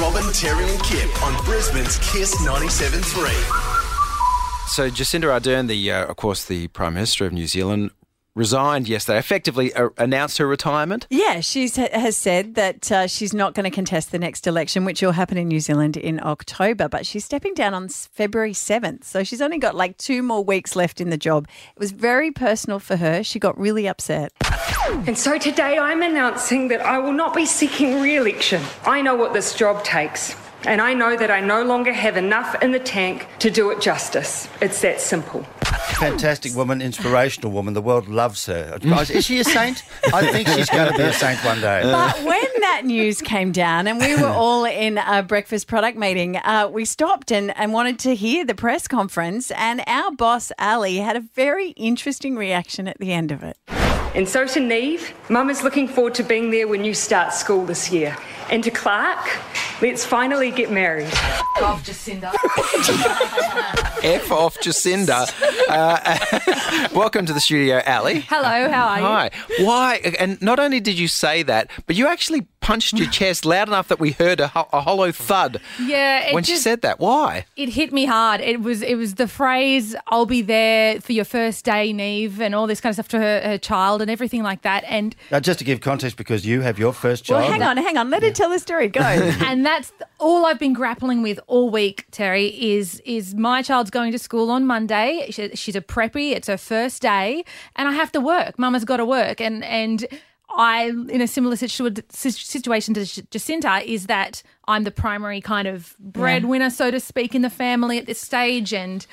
Robin, Terry, and Kip on Brisbane's KIIS 97.3. So Jacinda Ardern, the uh, of course the Prime Minister of New Zealand, resigned yesterday. Effectively uh, announced her retirement. Yeah, she has said that uh, she's not going to contest the next election, which will happen in New Zealand in October. But she's stepping down on February seventh, so she's only got like two more weeks left in the job. It was very personal for her. She got really upset. And so today I'm announcing that I will not be seeking re election. I know what this job takes. And I know that I no longer have enough in the tank to do it justice. It's that simple. Fantastic woman, inspirational woman. The world loves her. Is she a saint? I think she's going to be a saint one day. But when that news came down and we were all in a breakfast product meeting, uh, we stopped and, and wanted to hear the press conference. And our boss, Ali, had a very interesting reaction at the end of it. And so to Neve, Mum is looking forward to being there when you start school this year. And to Clarke, let's finally get married. F off Jacinda. F off Jacinda. Uh, welcome to the studio, Ali. Hello, how are you? Hi. Why? And not only did you say that, but you actually punched your chest loud enough that we heard a, ho- a hollow thud Yeah, it when she said that. Why? It hit me hard. It was it was the phrase "I'll be there for your first day, Neve," and all this kind of stuff to her, her child and everything like that. And Now, just to give context, because you have your first child. Well, child. hang on, hang on. Let her tell the story. Go. and that's all I've been grappling with all week. Terry is is my child's going to school on Monday. She, she's a preppy. It's her first day, and I have to work. Mama's got to work, and and. I, in a similar situ- situation to Jacinda, is that I'm the primary kind of breadwinner, so to speak, in the family at this stage, and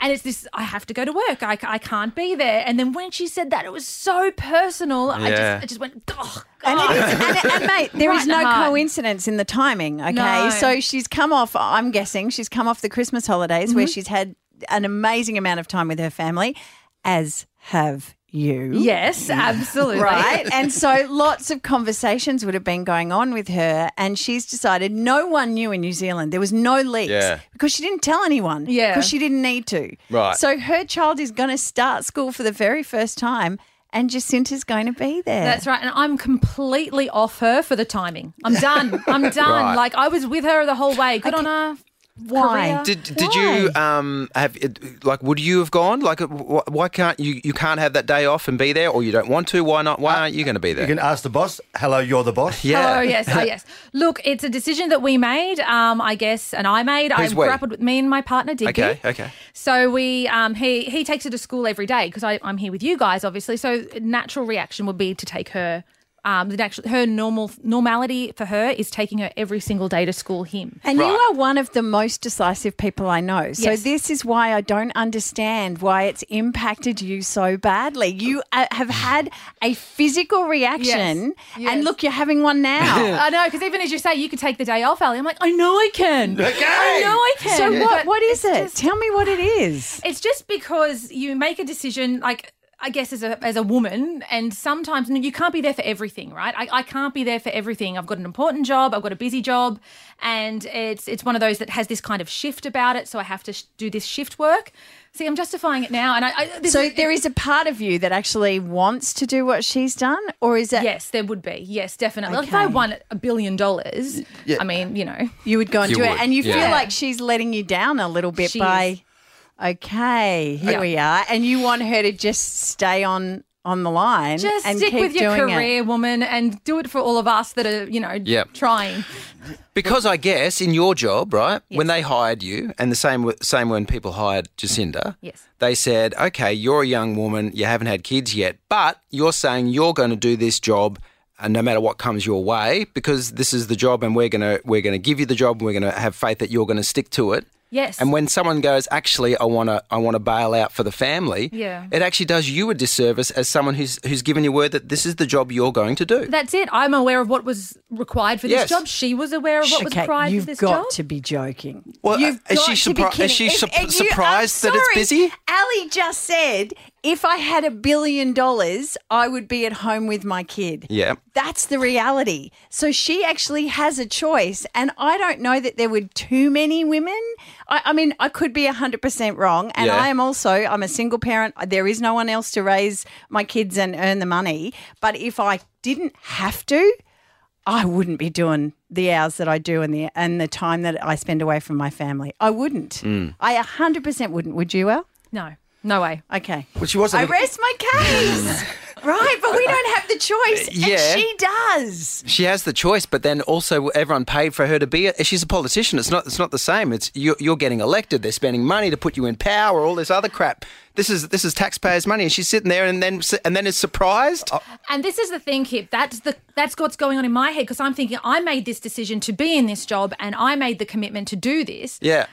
and it's this. I have to go to work. I, I can't be there. And then when she said that, it was so personal. I just I just went, oh, And, is, and, and mate, there Right is no coincidence in the timing. Okay, No. so she's come off. I'm guessing she's come off the Christmas holidays Mm-hmm. where she's had an amazing amount of time with her family, as have you. Yes, absolutely. Right. And so lots of conversations would have been going on with her. And she's decided no one knew in New Zealand. There was no leaks Yeah. because she didn't tell anyone. Yeah. Because she didn't need to. Right. So her child is going to start school for the very first time. And Jacinda's going to be there. That's right. And I'm completely off her for the timing. I'm done. I'm done. Right. Like I was with her the whole way. Good on her. Why? career. Did did you um have like would you have gone like uh, why can't you you can't have that day off and be there or you don't want to why not why aren't you going to be there? you there? can ask the boss, hello, you're the boss. Yeah. Oh yes, oh yes. Look, it's a decision that we made, um, I guess, and I made. Who's I we? grappled with me and my partner Digby. Okay, okay. So we, um, he he takes her to school every day because I'm here with you guys, obviously. So natural reaction would be to take her. Um, the natural, her normal normality for her is taking her every single day to school. Him. And you are one of the most decisive people I know. So Yes. this is why I don't understand why it's impacted you so badly. You uh, have had a physical reaction, Yes. and look, you're having one now. I know, because even as you say, you could take the day off, Ali. I'm like, I know I can. Okay. I know I can. so what? What is it's it? just- Tell me what it is. It's just because you make a decision, like I guess as a as a woman, and sometimes you can't be there for everything, right? I, I can't be there for everything. I've got an important job, I've got a busy job, and it's it's one of those that has this kind of shift about it. So I have to sh- do this shift work. See, I'm justifying it now, and I. I this So is, there is a part of you that actually wants to do what she's done, or is it? Yes, there would be. Yes, definitely. Like if I won a billion dollars, I mean, you know, You would go and You do would, it, and you yeah. feel like she's letting you down a little bit She by. is. Okay, here Yeah. we are, and you want her to just stay on on the line just and stick keep with your doing it. career, woman, and do it for all of us that are, you know, Yep. trying. Because I guess in your job, right, when they hired you, and the same same when people hired Jacinda, Yes. they said, okay, you're a young woman, you haven't had kids yet, but you're saying you're going to do this job. And no matter what comes your way, because this is the job, and we're gonna we're gonna give you the job, and we're gonna have faith that you're gonna stick to it. Yes. And when someone goes, actually, I want to, I want to bail out for the family. Yeah. It actually does you a disservice as someone who's who's given you word that this is the job you're going to do. That's it. I'm aware of what was required for this Yes. job. She was aware of what was okay, required you've got to be joking. Well, you've is got she to surpri- kidding. is she If- sup- if you- surprised I'm that it's busy? Ali just said, if I had a billion dollars, I would be at home with my kid. Yeah. That's the reality. So she actually has a choice. And I don't know that there were too many women. I, I mean, I could be 100% wrong. And Yeah. I am also, I'm a single parent. There is no one else to raise my kids and earn the money. But if I didn't have to, I wouldn't be doing the hours that I do and the and the time that I spend away from my family. I wouldn't. Mm. I 100% wouldn't. Would you, El? No, no way. Okay. Well, she was a I little- rest my case. right, but we don't have the choice. Yeah. And she does. She has the choice, but then also everyone paid for her to be. A, she's a politician. It's not. It's not the same. It's you're, you're getting elected. They're spending money to put you in power. All this other crap. This is this is taxpayers' money, and she's sitting there and then and then is surprised. Oh. And this is the thing, Kip. That's the that's what's going on in my head because I'm thinking I made this decision to be in this job and I made the commitment to do this, Yeah.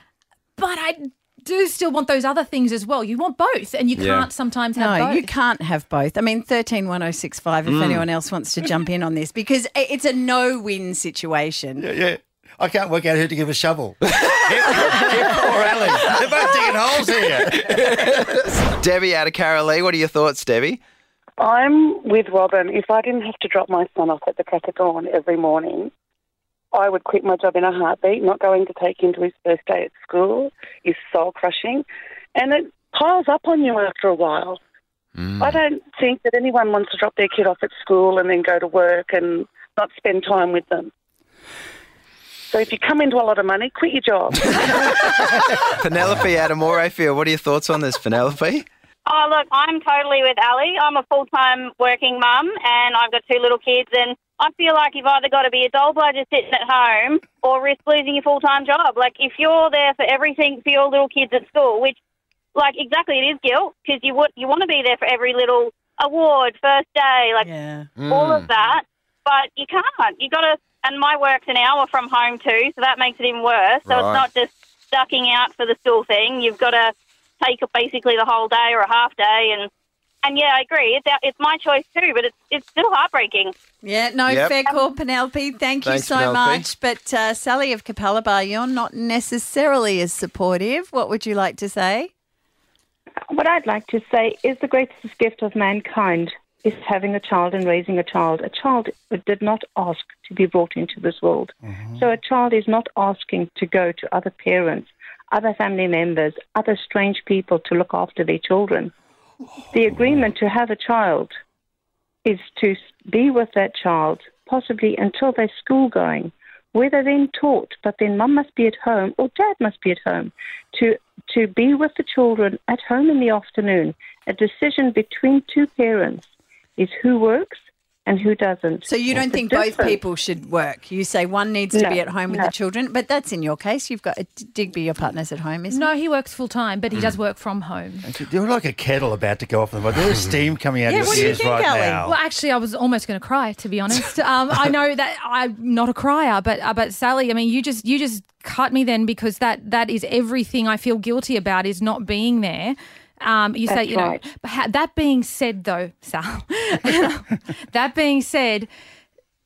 but I do still want those other things as well. You want both, and you Yeah. can't sometimes have No, both. you can't have both. I mean, 131065 if mm. anyone else wants to jump in on this because it's a no win situation. Yeah. yeah. I can't work out who to give a shovel. Give poor Ellie. They're both digging holes here. Debbie out of Carolee. What are your thoughts, Debbie? I'm with Robin. If I didn't have to drop my son off at the crack of dawn every morning, I would quit my job in a heartbeat. Not going to take him to his first day at school is soul crushing. And it piles up on you after a while. Mm. I don't think that anyone wants to drop their kid off at school and then go to work and not spend time with them. So if you come into a lot of money, quit your job. Penelope of Morayfield. What are your thoughts on this, Penelope? Oh, look, I'm totally with Ali. I'm a full time working mum and I've got two little kids. And I feel like you've either got to be a dole bludger sitting at home or risk losing your full time job. Like, if you're there for everything for your little kids at school, which, like, exactly, it is guilt because you, would, you want to be there for every little award, first day, like Yeah. all of mm. that. But you can't. You got to, and my work's an hour from home too, so that makes it even worse. So Right. it's not just ducking out for the school thing. You've got to take basically the whole day or a half day, and and yeah, I agree. It's it's my choice too, but it's it's still heartbreaking. Yeah, no, Yep. fair call, Penelope. Thank you so Penelope. much. But uh, Sally of Capalaba, you're not necessarily as supportive. What would you like to say? What I'd like to say is the greatest gift of mankind is having a child and raising a child. A child did not ask to be brought into this world. Mm-hmm. So a child is not asking to go to other parents, other family members, other strange people to look after their children. The oh. agreement to have a child is to be with that child possibly until they're school going, where they're then taught, but then mum must be at home or dad must be at home to to be with the children at home in the afternoon. A decision between two parents is who works and who doesn't. So you don't The think both people should work? You say one needs to No, be at home with no. the children, but that's in your case. You've got Digby, your partner's at home, isn't no, he works full time, but he does work from home. You're like a kettle about to go off. the There's steam coming out Yeah, of what your ears think, right Ali? now. Well, actually, I was almost going to cry, to be honest. Um, I know that I'm not a crier, but uh, but Sally, I mean, you just you just cut me then because that that is everything I feel guilty about is not being there. Um, you say, That's you know, right. ha- that being said, though, Sal, that being said,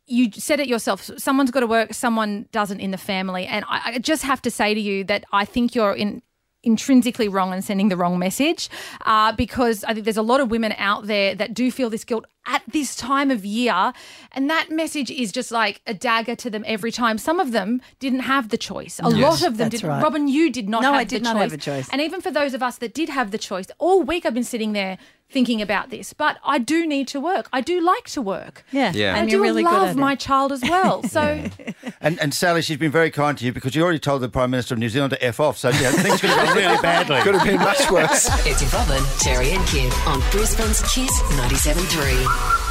you said it yourself. Someone's got to work, someone doesn't in the family, and I, I just have to say to you that I think you're in intrinsically wrong and sending the wrong message uh, because I think there's a lot of women out there that do feel this guilt at this time of year. And that message is just like a dagger to them every time. Some of them didn't have the choice. A lot of them that's did. right. Robin, you did not No, I did not choice. have a choice. And even for those of us that did have the choice, all week I've been sitting there thinking about this. But I do need to work. I do like to work. Yeah, Yeah. And and I you're do really love at my child as well. So And, and Sally, she's been very kind to you because you already told the Prime Minister of New Zealand to F off. So yeah, things could have gone really badly. Could have been much worse. It's Robin, Terry, and Kip on Brisbane's KIIS 97.3.